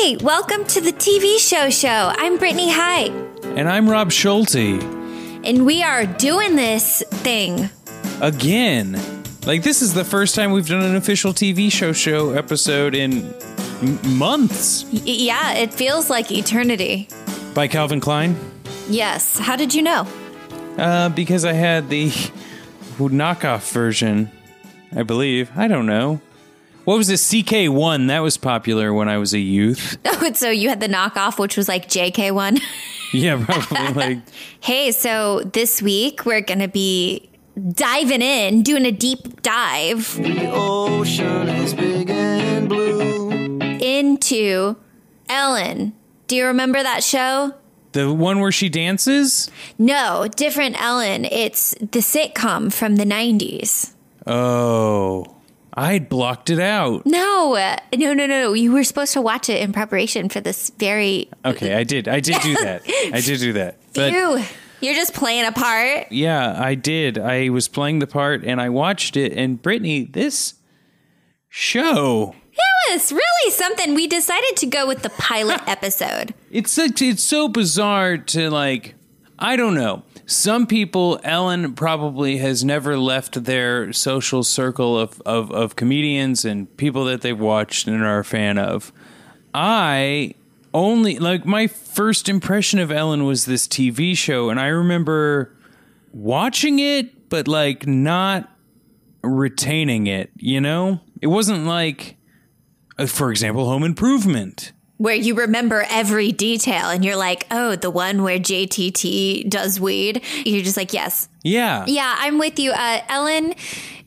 Hey, welcome to the TV show show. I'm Brittany Hyde, And I'm Rob Schulte. and we are doing this thing. Again. Like, this is the first time we've done an official TV show show episode in m- months Y- yeah, it feels like eternity. by Calvin Klein. Yes. How did you know? Uh, because I had the knockoff version, I believe. I don't know. What was it? CK1. That was popular when I was a youth. Oh, so you had the knockoff, which was like JK1. Yeah, probably like. hey, so this week we're going to be diving in, doing a deep dive The ocean is big and blue. into Ellen. Do you remember that show? The one where she dances? No, different Ellen. It's the sitcom from the 90s. Oh. I'd blocked it out. No, uh, no, no, no. You were supposed to watch it in preparation for this very. Okay, I did. I did do that. I did do that. But Ew. You're just playing a part. yeah, I did. I was playing the part and I watched it. And Brittany, this show, It was really something. We decided to go with the pilot episode. it's it's so bizarre to like. I don't know. Some people, Ellen probably has never left their social circle of, of, of comedians and people that they've watched and are a fan of. I only like my first impression of Ellen was this TV show, and I remember watching it, but like not retaining it. You know, it wasn't like, uh, for example, Home Improvement. Where you remember every detail and you're like, oh, the one where JTT does weed. You're just like, yes. Yeah, Yeah, I'm with you. Uh, Ellen,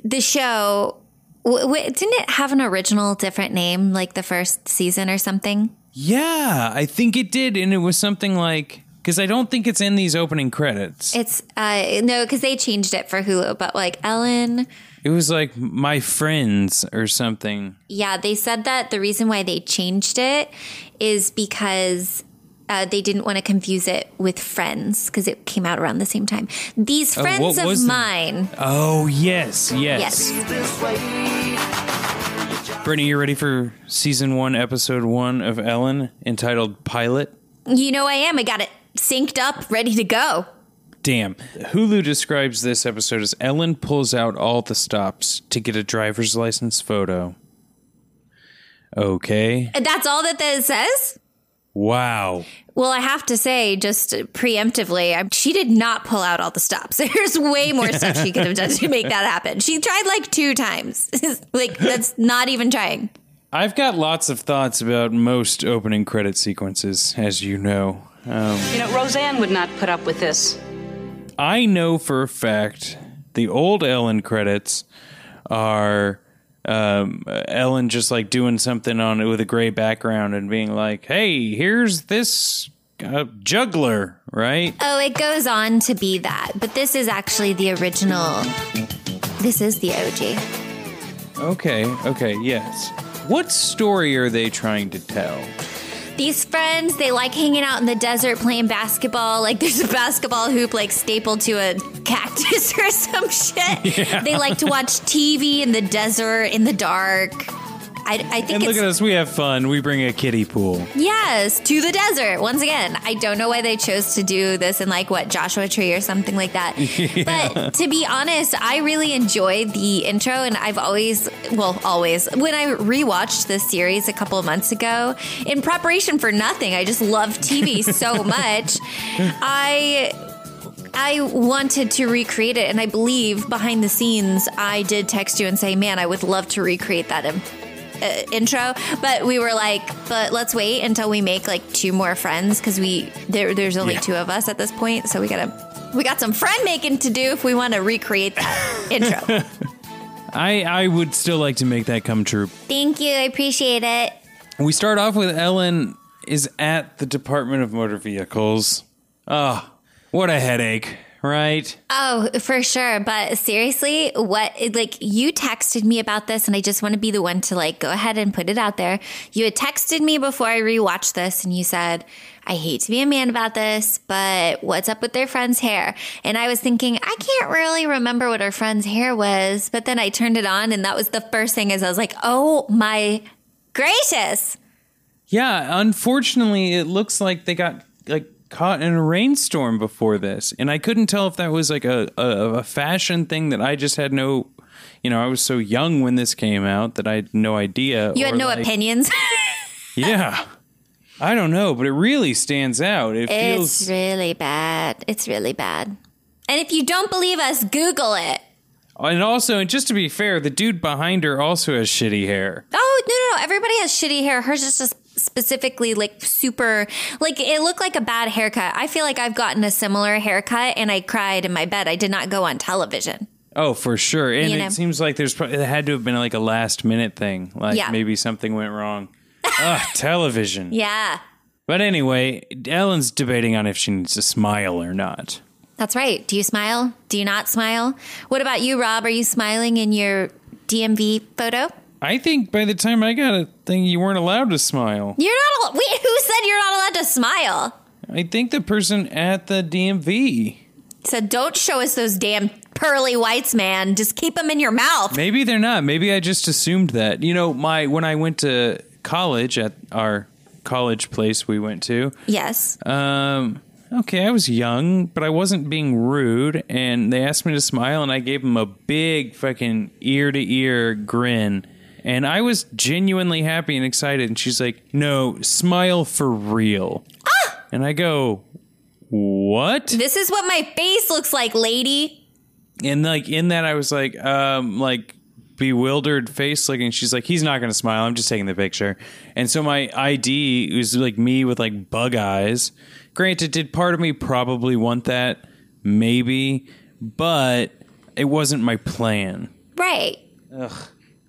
the show, w- w- didn't it have an original different name like the first season or something? yeah, I think it did, and it was something like because I don't think it's in these opening credits. It's, uh, no, because they changed it for Hulu, but like Ellen. It was like my friends or something. Yeah, they said that the reason why they changed it is because uh, they didn't want to confuse it with Friends because it came out around the same time. These Oh, friends of the- mine. Oh yes, yes. Yes. Brittany, you ready for season one, episode one of Ellen, entitled "Pilot"? You know I am. I got it synced up, ready to go. Damn. Hulu describes this episode as Ellen pulls out all the stops to get a driver's license photo. Okay. That's all that that says? Wow. Well, I have to say, just preemptively, I- she did not pull out all the stops. There's way more stuff she could have done to make that happen. She tried like two times. like, that's not even trying. I've got lots of thoughts about most opening credit sequences, as you know. Um, You know, Roseanne would not put up with this. I know for a fact the old Ellen credits are um, Ellen just like doing something on it with a gray background and being like, "Hey, here's this uh, juggler," right? Oh, it goes on to be that. But this is actually the original. This is the OG. Okay, okay, yes. What story are they trying to tell? These friends, they like hanging out in the desert playing basketball. Like there's a basketball hoop like stapled to a cactus or some shit. They like to watch TV in the desert in the dark. I, I think And look at us, we have fun. We bring a kiddie pool. yes to the desert once again. I don't know why they chose to do this in like what Joshua Tree or something like that. But to be honest, I really enjoyed the intro, and I've always, well, always when I rewatched this series a couple of months ago in preparation for nothing. I just love TV so much. I I wanted to recreate it, and I believe behind the scenes, I did text you and say, "Man, I would love to recreate that." um, Uh, intro, but we were like, but let's wait until we make like two more friends because we there there's only Yeah. two of us at this point, so we gotta we got some friend making to do if we want to recreate that intro. I I would still like to make that come true. Thank you, I appreciate it. We start off with Ellen is at the Department of Motor Vehicles. Ah, what a headache, right? Oh, for sure. But seriously, what, like, you texted me about this, and I just want to be the one to, like, go ahead and put it out there. You had texted me before I rewatched this, and you said, I hate to be a man about this, but what's up with their friend's hair? And I was thinking, I can't really remember what her friend's hair was. But then I turned it on, and that was the first thing is I was like, oh my gracious. Yeah, unfortunately, it looks like they got like caught in a rainstorm before this, and I couldn't tell if that was like a, a, a fashion thing that I just had no, you know, I was so young when this came out that I had no idea. You had no like- opinions. Yeah, I don't know, but it really stands out. It it's feels really bad. It's really bad. And if you don't believe us, Google it. And also, and just to be fair, the dude behind her also has shitty hair. Oh no, no, no! Everybody has shitty hair. Hers is just specifically like super. Like it looked like a bad haircut. I feel like I've gotten a similar haircut, and I cried in my bed. I did not go on television. Oh, for sure. And You know. it seems like there's probably, it had to have been like a last minute thing. Like Yeah. maybe something went wrong. Ugh, television. Yeah, But anyway, Ellen's debating on if she needs to smile or not. that's right. Do you smile? Do you not smile? What about you, Rob? Are you smiling in your DMV photo? I think by the time I got a thing, you weren't allowed to smile. You're not. al- Wait, who said you're not allowed to smile? I think the person at the DMV. Said, don't show us those damn pearly whites, man. Just keep them in your mouth. Maybe they're not. Maybe I just assumed that. You know, my when I went to college at our college place we went to, Yes. Um, okay, I was young, but I wasn't being rude, and they asked me to smile, and I gave them a big fucking ear to ear grin. And I was genuinely happy and excited. And she's like, No, smile for real. And I go, What? This is what my face looks like, lady. And like in that, I was like, um, like bewildered face looking. She's like, he's not going to smile. I'm just taking the picture. And so my ID was like me with like bug eyes. Granted, did part of me probably want that? Maybe, but it wasn't my plan. Right.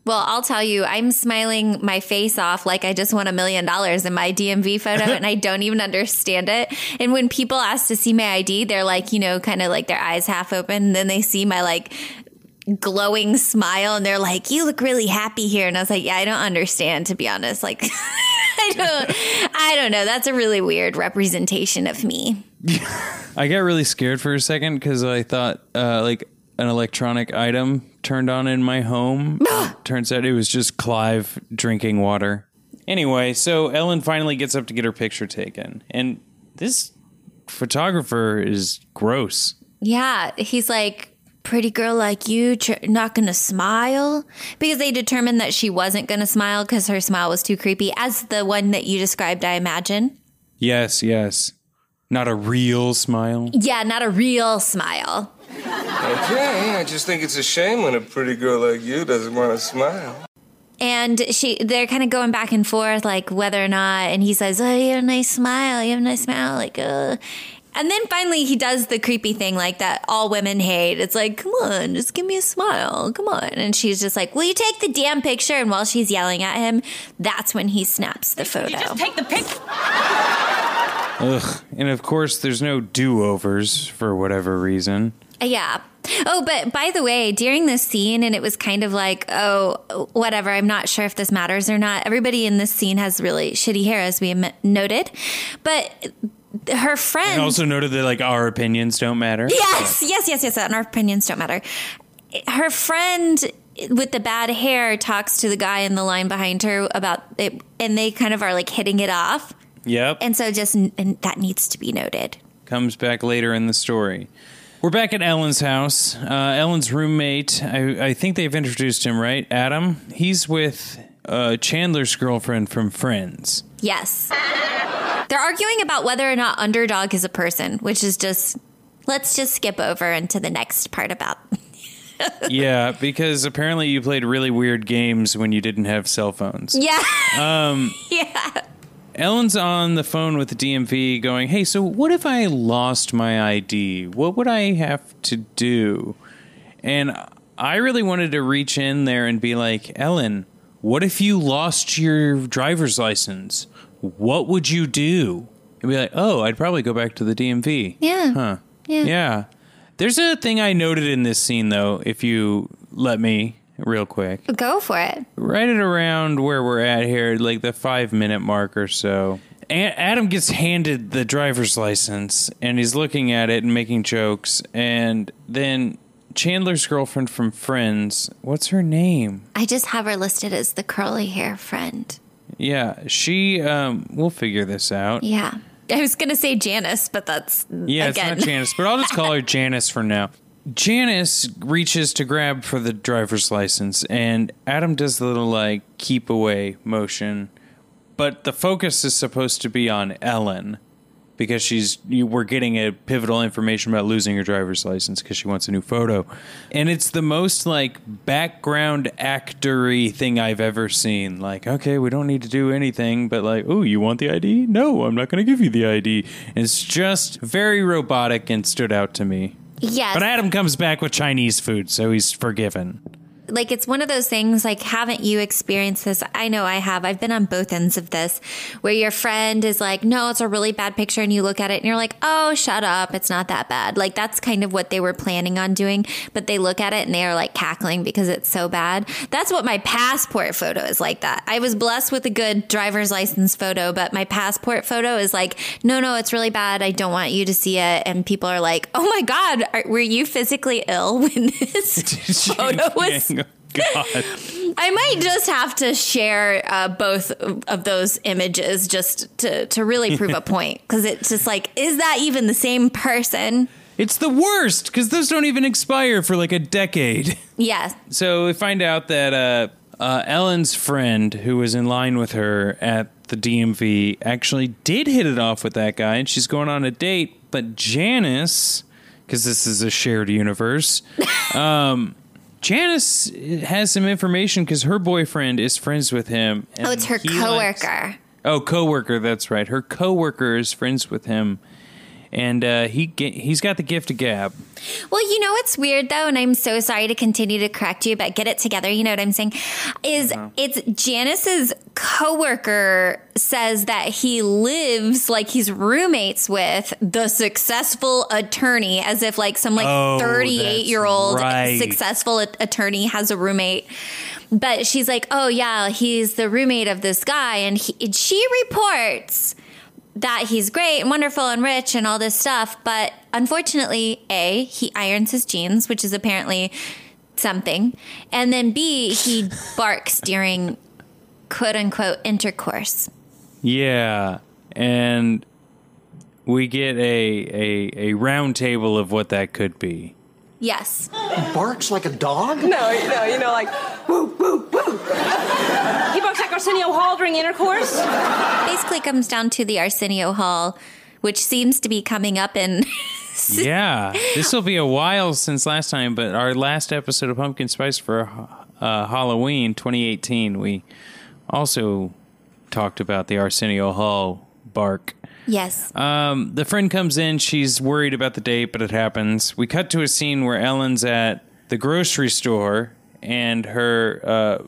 Well, I'll tell you, I'm smiling my face off like I just won a million dollars in my DMV photo and I don't even understand it. And when people ask to see my ID, they're like, you know, kind of like their eyes half open. And then they see my like glowing smile and they're like, you look really happy here. And I was like, yeah, I don't understand, to be honest. Like, I don't, I don't know. That's a really weird representation of me. I got really scared for a second because I thought uh, like an electronic item turned on in my home. Ah! Turns out it was just Clive drinking water. Anyway, so Ellen finally gets up to get her picture taken, and this photographer is gross. Yeah, he's like, pretty girl like you, tr- not gonna smile? Because they determined that she wasn't gonna smile because her smile was too creepy, as the one that you described, I imagine. Yes, yes, not a real smile. Yeah, not a real smile. Okay, I just think it's a shame when a pretty girl like you doesn't want to smile. And she, they're kind of going back and forth, like whether or not. And he says, "Oh, you have a nice smile. You have a nice smile." Like, uh. And then finally, he does the creepy thing, like that all women hate. It's like, "Come on, just give me a smile. Come on." And she's just like, "Will you take the damn picture?" And while she's yelling at him, that's when he snaps the photo. just take the picture. Ugh. And of course, there's no do overs for whatever reason. Yeah. Oh, but by the way, during this scene, and it was kind of like, oh, whatever, I'm not sure if this matters or not. Everybody in this scene has really shitty hair, as we noted. But her friend. And also noted that like our opinions don't matter. yes, yes, yes, yes. And our opinions don't matter. Her friend with the bad hair talks to the guy in the line behind her about it, and they kind of are like hitting it off. Yep. And so just and that needs to be noted. comes back later in the story. We're back at Ellen's house. Uh, Ellen's roommate, I, I think they've introduced him, right? Adam. He's with uh, Chandler's girlfriend from Friends. Yes. They're arguing about whether or not underdog is a person, which is just let's just skip over into the next part about yeah, because apparently you played really weird games when you didn't have cell phones. Yeah. Um, yeah. Ellen's on the phone with the DMV going, Hey, so what if I lost my ID? What would I have to do? And I really wanted to reach in there and be like, Ellen, what if you lost your driver's license? What would you do? And be like, Oh, I'd probably go back to the DMV. Yeah. Huh. Yeah. Yeah. There's a thing I noted in this scene, though, if you let me, real quick Go for it. right at around where we're at here, like the five minute mark or so. Adam gets handed the driver's license and he's looking at it and making jokes. And then Chandler's girlfriend from Friends, what's her name? I just have her listed as the curly hair friend. Yeah, she. Um, we'll figure this out. Yeah. I was going to say Janice, but that's Yeah, again. it's not Janice, but I'll just call her Janice for now. Janice reaches to grab for the driver's license, and Adam does the little like keep away motion, but the focus is supposed to be on Ellen because she's you, we're getting a pivotal information about losing her driver's license because she wants a new photo, and it's the most like background actory thing I've ever seen. Like, okay, we don't need to do anything, but like, oh, you want the ID? No, I'm not going to give you the ID. It's just very robotic and stood out to me. Yes. But Adam comes back with Chinese food, so he's forgiven. Like it's one of those things like haven't you experienced this? I know i have. I've been on both ends of this where your friend is like no it's a really bad picture and you look at it and you're like oh shut up. It's not that bad. Like that's kind of what they were planning on doing but they look at it and they are like cackling because it's so bad. That's what my passport photo is like that. I was blessed with a good driver's license photo but my passport photo is like no no it's really bad. I don't want you to see it. And people are like oh my god are, were you physically ill when this photo was God. I might just have to share uh, both of those images just to, to really prove a point because it's just like, is that even the same person? It's the worst because those don't even expire for like a decade. Yes. So we find out that uh, uh, Ellen's friend, who was in line with her at the DMV, actually did hit it off with that guy, and she's going on a date. But Janice, because this is a shared universe, um, Janice has some information because her boyfriend is friends with him. and Oh, it's her he likes- coworker. Oh, coworker. That's right. Her coworker is friends with him, and uh, he he's got the gift of gab. Well, you know what's weird though, and I'm so sorry to continue to correct you, but get it together. You know what I'm saying? Is it's Janice's coworker says that he lives like he's roommates with the successful attorney, as if like some like Oh, 38 year old right. successful at- attorney has a roommate. But she's like, oh yeah, he's the roommate of this guy, and he, she reports that he's great and wonderful and rich and all this stuff. But unfortunately, A, he irons his jeans, which is apparently something. And then B, he barks during quote unquote intercourse. Yeah, and we get a a, a round table of what that could be. Yes. Barks like a dog? No, you know, you know, like woo, woo, woo. He barks like Arsenio Hall during intercourse. Basically comes down to the Arsenio Hall, which seems to be coming up in. Yeah, this will be a while since last time, but our last episode of Pumpkin Spice for uh, Halloween 2018, we also talked about the Arsenio Hall bark. Yes. Um, the friend comes in. She's worried about the date, but it happens. We cut to a scene where Ellen's at the grocery store, and her uh,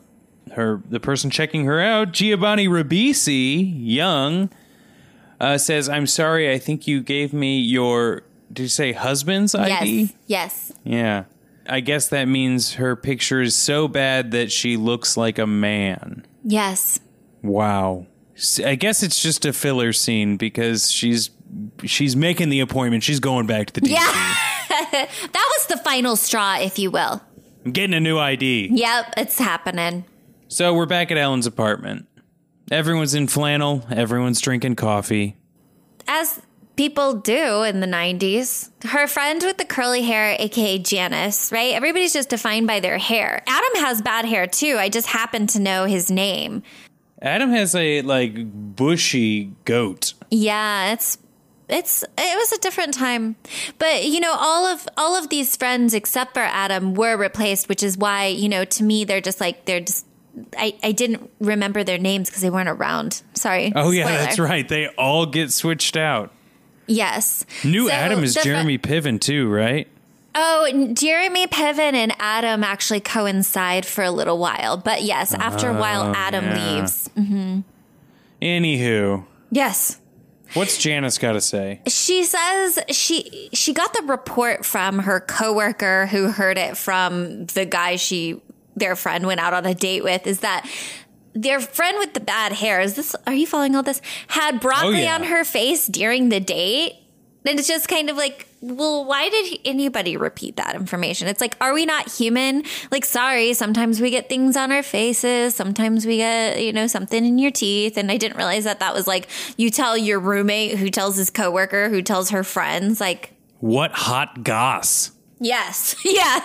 her the person checking her out, Giovanni Ribisi, young, uh, says, "I'm sorry. I think you gave me your did you say husband's ID? yes. Yes. Yeah." I guess that means her picture is so bad that she looks like a man. Yes. Wow. I guess it's just a filler scene because she's she's making the appointment. She's going back to the DC. Yeah. that was the final straw, if you will. I'm getting a new ID. Yep, it's happening. So we're back at Ellen's apartment. Everyone's in flannel. Everyone's drinking coffee. as people do in the 90s. Her friend with the curly hair, aka Janice, right? Everybody's just defined by their hair. Adam has bad hair too. I just happen to know his name. Adam has a like bushy goat. Yeah, it's it's it was a different time. But you know, all of all of these friends except for Adam were replaced, which is why, you know, to me they're just like they're just I, I didn't remember their names because they weren't around. Sorry. Oh yeah, Spoiler. that's right. They all get switched out. Yes. New So Adam is the fr- Jeremy Piven too, right? Oh, Jeremy Piven and Adam actually coincide for a little while. But yes, after a while, oh, Adam Oh, yeah. leaves. Mm-hmm. Anywho, Yes. what's Janice got to say? She says she she got the report from her coworker who heard it from the guy she their friend went out on a date with is that their friend with the bad hair is this are you following all this had broccoli Oh, yeah. on her face during the date And it's just kind of like, well, why did anybody repeat that information? It's like, are we not human? Like, sorry, sometimes we get things on our faces. Sometimes we get, you know, something in your teeth. And I didn't realize that that was like, you tell your roommate who tells his coworker who tells her friends, like, What hot goss? yes, yeah.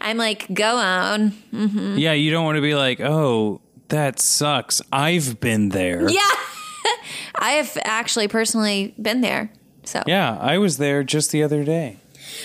I'm like, go on. Mm-hmm. Yeah, you don't want to be like, oh, that sucks. I've been there. Yeah. I have actually personally been there. So Yeah, I was there just the other day.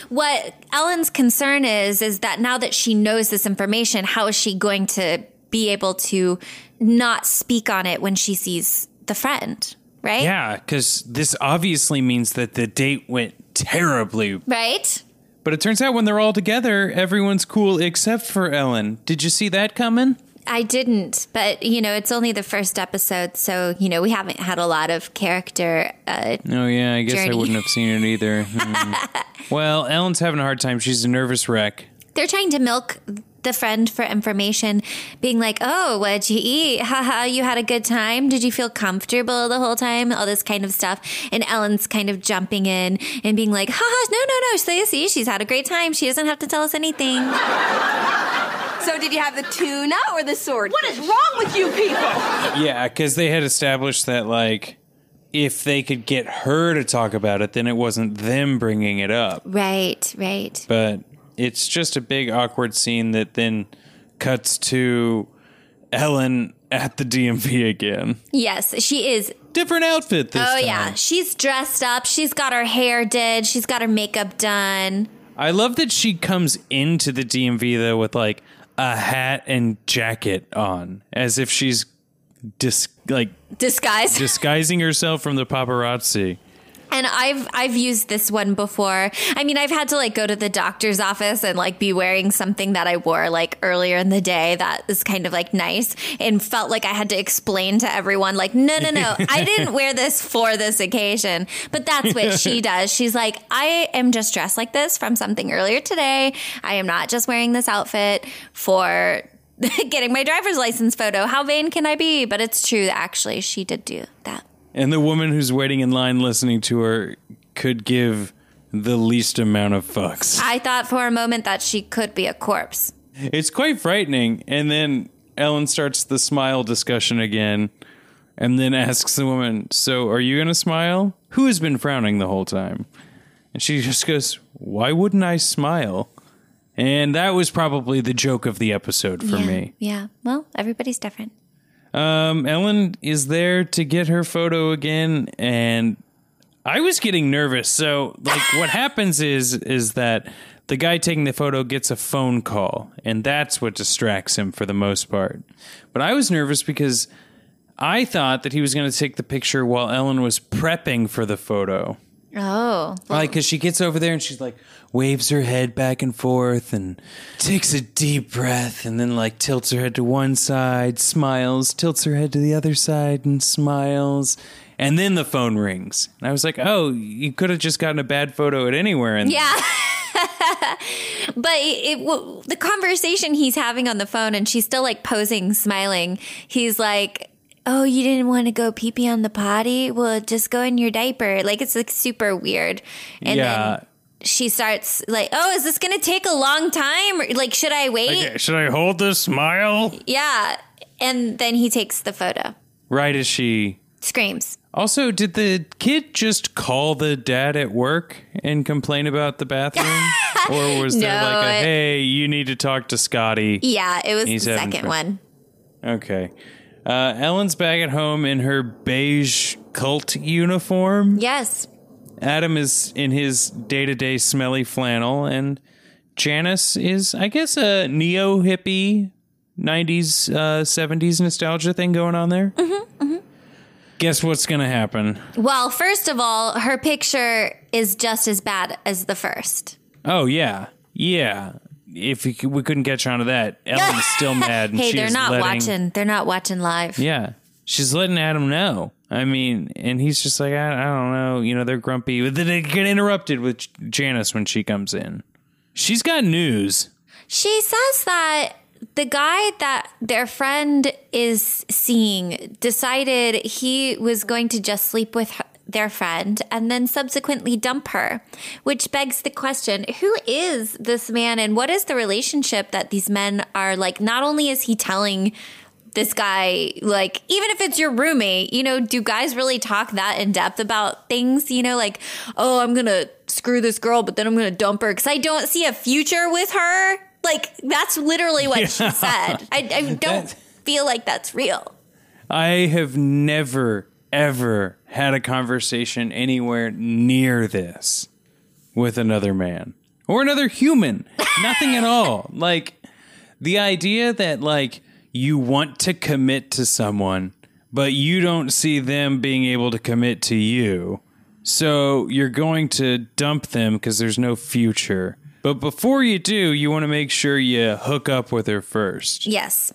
what Ellen's concern is is that now that she knows this information, how is she going to be able to not speak on it when she sees the friend, right? Yeah, because this obviously means that the date went terribly. Right? But it turns out when they're all together, everyone's cool except for Ellen. Did you see that coming? I didn't, but you know, it's only the first episode, so you know, we haven't had a lot of character uh Oh, yeah, I guess I wouldn't have seen it either. Hmm. well, Ellen's having a hard time. She's a nervous wreck. they're trying to milk the friend for information, being like, "Oh, what'd you eat? Haha, you had a good time. Did you feel comfortable the whole time? All this kind of stuff." And Ellen's kind of jumping in and being like, "Haha, no, no, no. See, see, she's had a great time. She doesn't have to tell us anything." So did you have the tuna or the sword? What is wrong with you people? Yeah, because they had established that, like, if they could get her to talk about it, then it wasn't them bringing it up. Right, right. But it's just a big, awkward scene that then cuts to Ellen at the DMV again. Yes, she is. Different outfit this oh, time. Oh time. yeah, she's dressed up. She's got her hair did. She's got her makeup done. I love that she comes into the DMV though with like a hat and jacket on, as if she's dis- like Disguise. disguising herself from the paparazzi. And I've I've used this one before. I mean, I've had to like go to the doctor's office and like be wearing something that I wore like earlier in the day that is kind of like nice and felt like I had to explain to everyone like, "No, no, no. I didn't wear this for this occasion." But that's what she does. She's like, "I am just dressed like this from something earlier today. I am not just wearing this outfit for getting my driver's license photo. How vain can I be?" But it's true actually she did do that. And the woman who's waiting in line listening to her could give the least amount of fucks. I thought for a moment that she could be a corpse. It's quite frightening. And then Ellen starts the smile discussion again and then asks the woman, So are you going to smile? Who has been frowning the whole time? And she just goes, Why wouldn't I smile? And that was probably the joke of the episode for yeah, me. Yeah. Well, everybody's different. Um, Ellen is there to get her photo again, and I was getting nervous. So, like, what happens is is that the guy taking the photo gets a phone call, and that's what distracts him for the most part. But I was nervous because I thought that he was going to take the picture while Ellen was prepping for the photo. Oh. Like, because she gets over there and she's like, waves her head back and forth and takes a deep breath and then, like, tilts her head to one side, smiles, tilts her head to the other side and smiles. And then the phone rings. And I was like, oh, you could have just gotten a bad photo at anywhere. And Yeah. but it, it, the conversation he's having on the phone and she's still like posing, smiling. He's like, Oh, you didn't want to go pee pee on the potty? Well, just go in your diaper. Like it's like super weird. And Yeah. then she starts like, Oh, is this going to take a long time? Or, Like, should I wait? Okay, should I hold the smile? Yeah. And then he takes the photo, Right as she. screams. Also, did the kid just call the dad at work and complain about the bathroom? or was there like a, hey, you need to talk to Scotty? Yeah, it was the second one. Okay. Uh, Ellen's back at home in her beige cult uniform. Yes. Adam is in his day to day smelly flannel, and Janice is, I guess, a neo hippie 90s, uh, 70s nostalgia thing going on there. Mm-hmm, Guess what's going to happen? Well, first of all, her picture is just as bad as the first. Oh, yeah. Yeah. If we, we couldn't catch on to that, Ellen's still mad. And Hey, they're not letting- watching. They're not watching live. Yeah. She's letting Adam know. I mean, and he's just like, I, I don't know. You know, they're grumpy. But Then They get interrupted with Janice when she comes in. She's got news. She says that the guy that their friend is seeing decided he was going to just sleep with her, their friend and then subsequently dump her, which begs the question who is this man and what is the relationship that these men are like? Not only is he telling this guy, like, even if it's your roommate, you know, do guys really talk that in depth about things? You know, like, oh, I'm gonna screw this girl, but then I'm gonna dump her because I don't see a future with her. Like, that's literally what she said. I, I don't feel like that's real. I have never, ever had a conversation anywhere near this with another man or another human. Nothing at all. Like the idea that like you want to commit to someone, but you don't see them being able to commit to you. So you're going to dump them because there's no future. But before you do, you want to make sure you hook up with her first. Yes.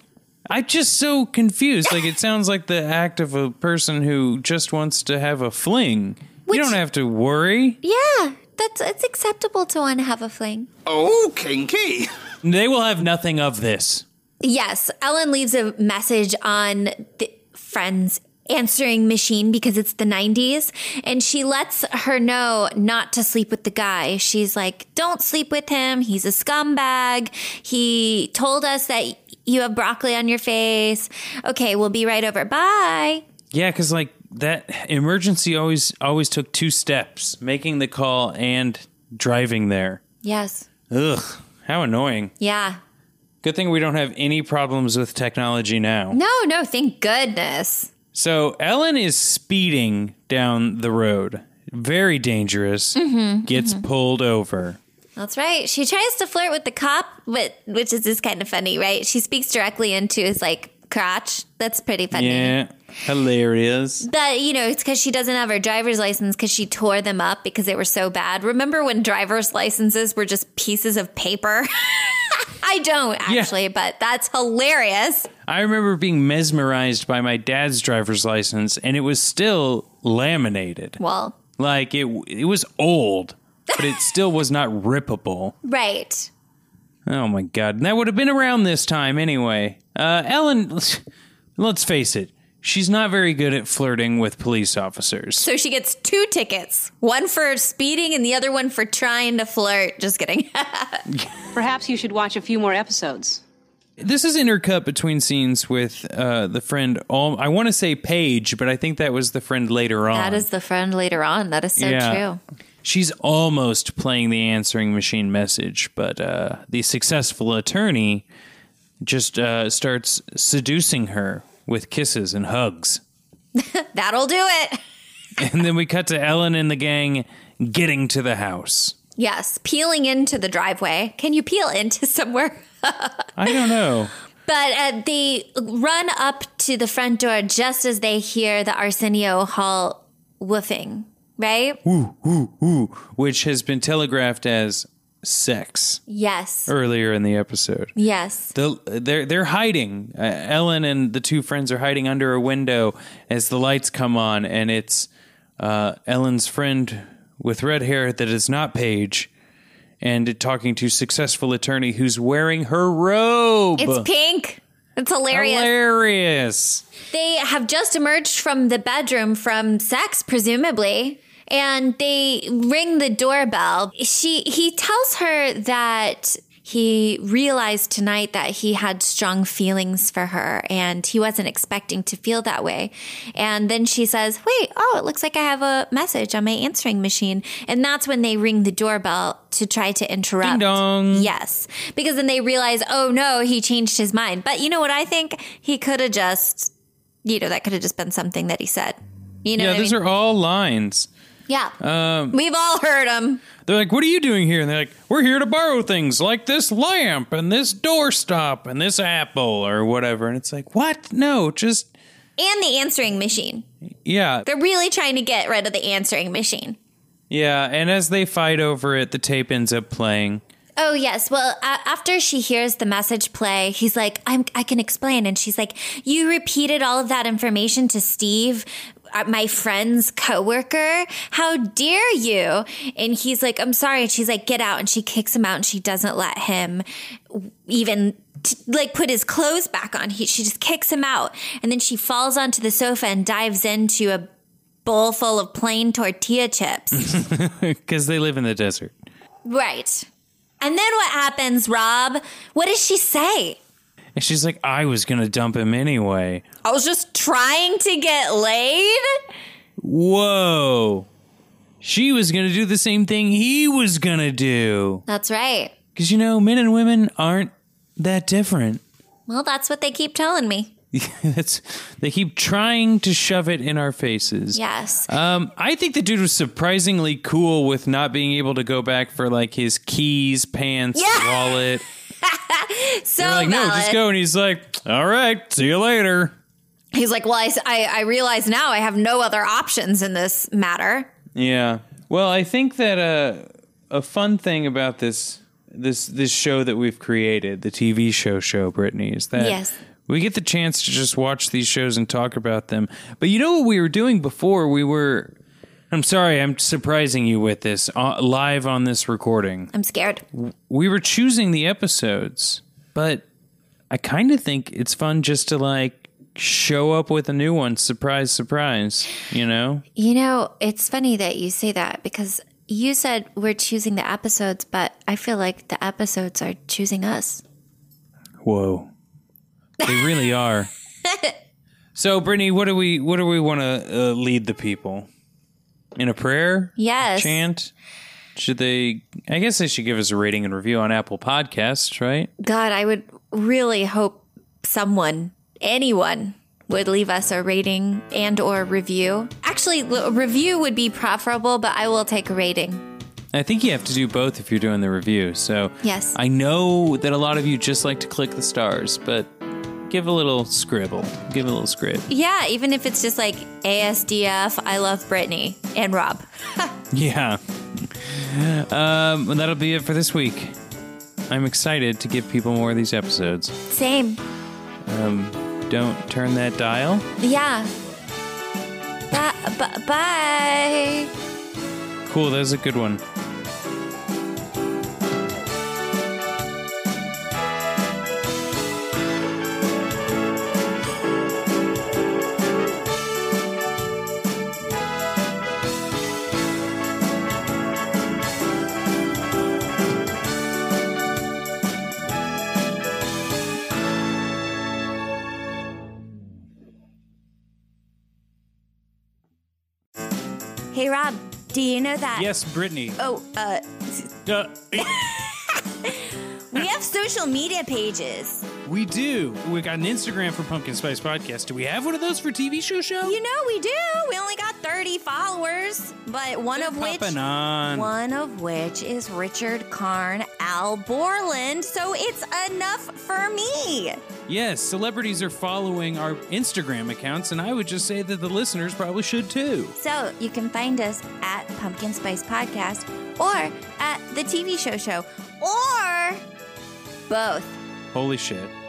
I'm just so confused. Like it sounds like the act of a person who just wants to have a fling. Which- you don't have to worry. Yeah, that's it's acceptable to want to have a fling. Oh, kinky. They will have nothing of this. Yes, Ellen leaves a message on the friend's answering machine because it's the 90s and she lets her know not to sleep with the guy. She's like, "Don't sleep with him. He's a scumbag. He told us that you have broccoli on your face. Okay, we'll be right over. Bye." Yeah, because like that emergency always always took two steps: making the call and driving there. Yes. Ugh, how annoying. Yeah. Good thing we don't have any problems with technology now. No, no, thank goodness. So Ellen is speeding down the road, very dangerous. Mm-hmm, gets mm-hmm. pulled over. That's right. She tries to flirt with the cop, but which is just kind of funny, right? She speaks directly into his like crotch. That's pretty funny. Yeah, hilarious. But you know, it's because she doesn't have her driver's license because she tore them up because they were so bad. Remember when driver's licenses were just pieces of paper? I don't Yeah. actually, but that's hilarious. I remember being mesmerized by my dad's driver's license, and it was still laminated. Well, Like it, it was old, but it still was not rippable. right. Oh my god, and that would have been around this time anyway. Uh, Ellen, let's face it, she's not very good at flirting with police officers. So she gets two tickets one for speeding and the other one for trying to flirt. Just kidding. Perhaps you should watch a few more episodes. This is intercut between scenes with uh, the friend. All I want to say Paige, but I think that was the friend later on. that is the friend later on. That is so Yeah. true. She's almost playing the answering machine message, but uh, the successful attorney just uh, starts seducing her with kisses and hugs. That'll do it. And then we cut to Ellen and the gang getting to the house. Yes, peeling into the driveway. Can you peel into somewhere? I don't know. But uh, they run up to the front door just as they hear the Arsenio Hall woofing, right? Which has been telegraphed as sex Yes. earlier in the episode. Yes. The, they're they're hiding. Uh, Ellen and the two friends are hiding under a window as the lights come on, and it's uh, Ellen's friend with red hair that is not Paige, and talking to successful attorney who's wearing her robe. It's pink. It's hilarious. Hilarious. They have just emerged from the bedroom from sex, presumably, and they ring the doorbell. She he tells her that he realized tonight that he had strong feelings for her and he wasn't expecting to feel that way. And then she says, Wait, oh, it looks like I have a message on my answering machine. And that's when they ring the doorbell to try to interrupt. Ding dong. Yes. Because then they realize, oh no, he changed his mind. But you know what I think? He could have just, you know, that could have just been something that he said. You know Yeah, what I those mean? are all lines. Yeah. Um, We've all heard them. They're like, "What are you doing here?" And they're like, "We're here to borrow things like this lamp and this doorstop and this apple or whatever." And it's like, "What? No, just And the answering machine. yeah, They're really trying to get rid of the answering machine. yeah." And as they fight over it, the tape ends up playing. Oh yes. Well, after she hears the message play, he's like, "I'm I can explain." And she's like, "You repeated all of that information to Steve, Uh, my friend's coworker. How dare you?" And he's like, "I'm sorry." And she's like, "Get out." And she kicks him out and she doesn't let him even t- like put his clothes back on. He she just kicks him out. And then she falls onto the sofa and dives into a bowl full of plain tortilla chips. Because they live in the desert. right. And then what happens, Rob? What does she say? And she's like, I was going to dump him anyway. I was just trying to get laid? Whoa. She was going to do the same thing he was going to do. That's right. Because, you know, men and women aren't that different. Well, that's what they keep telling me. That's, they keep trying to shove it in our faces. Yes. Um, I think the dude was surprisingly cool with not being able to go back for like his keys, pants, Yeah. wallet. so They're like, no, just go. And he's like, all right, see you later. He's like, well, I, I realize now I have no other options in this matter. Yeah. Well, I think that uh, a fun thing about this this this show that we've created, the TV show show, Brittany, is that Yes. we get the chance to just watch these shows and talk about them. But you know what we were doing before? We were. I'm sorry, I'm surprising you with this uh, live on this recording. I'm scared. We were choosing the episodes, but I kind of think it's fun just to like show up with a new one. Surprise, surprise. You know? You know, it's funny that you say that because you said we're choosing the episodes, but I feel like the episodes are choosing us. Whoa, they really are. so, Brittany, what do we what do we want to uh, lead the people in a prayer? Yes. Chant. Should they? I guess they should give us a rating and review on Apple Podcasts, right? God, I would really hope someone, anyone, would leave us a rating and or review. Actually, a review would be preferable, but I will take a rating. I think you have to do both if you're doing the review. So, Yes. I know that a lot of you just like to click the stars, but give a little scribble. Give a little scrib. Yeah, even if it's just like ASDF, I love Brittany and Rob. Yeah. Um, that'll be it for this week. I'm excited to give people more of these episodes. Same. Um, don't turn that dial. Yeah. Bye. bu- bye. Cool, that was a good one. Hey, Rob, do you know that? Yes, Brittany. Oh, uh, Uh, we have social media pages. We do. We got an Instagram for Pumpkin Spice Podcast. Do we have one of those for TV show show? You know we do. We only got 30 followers, but one of which on. one of which is Richard Karn Al Borland, so it's enough for me. Yes, celebrities are following our Instagram accounts, and I would just say that the listeners probably should too. So you can find us at Pumpkin Spice Podcast or at the TV show show or both. Holy shit.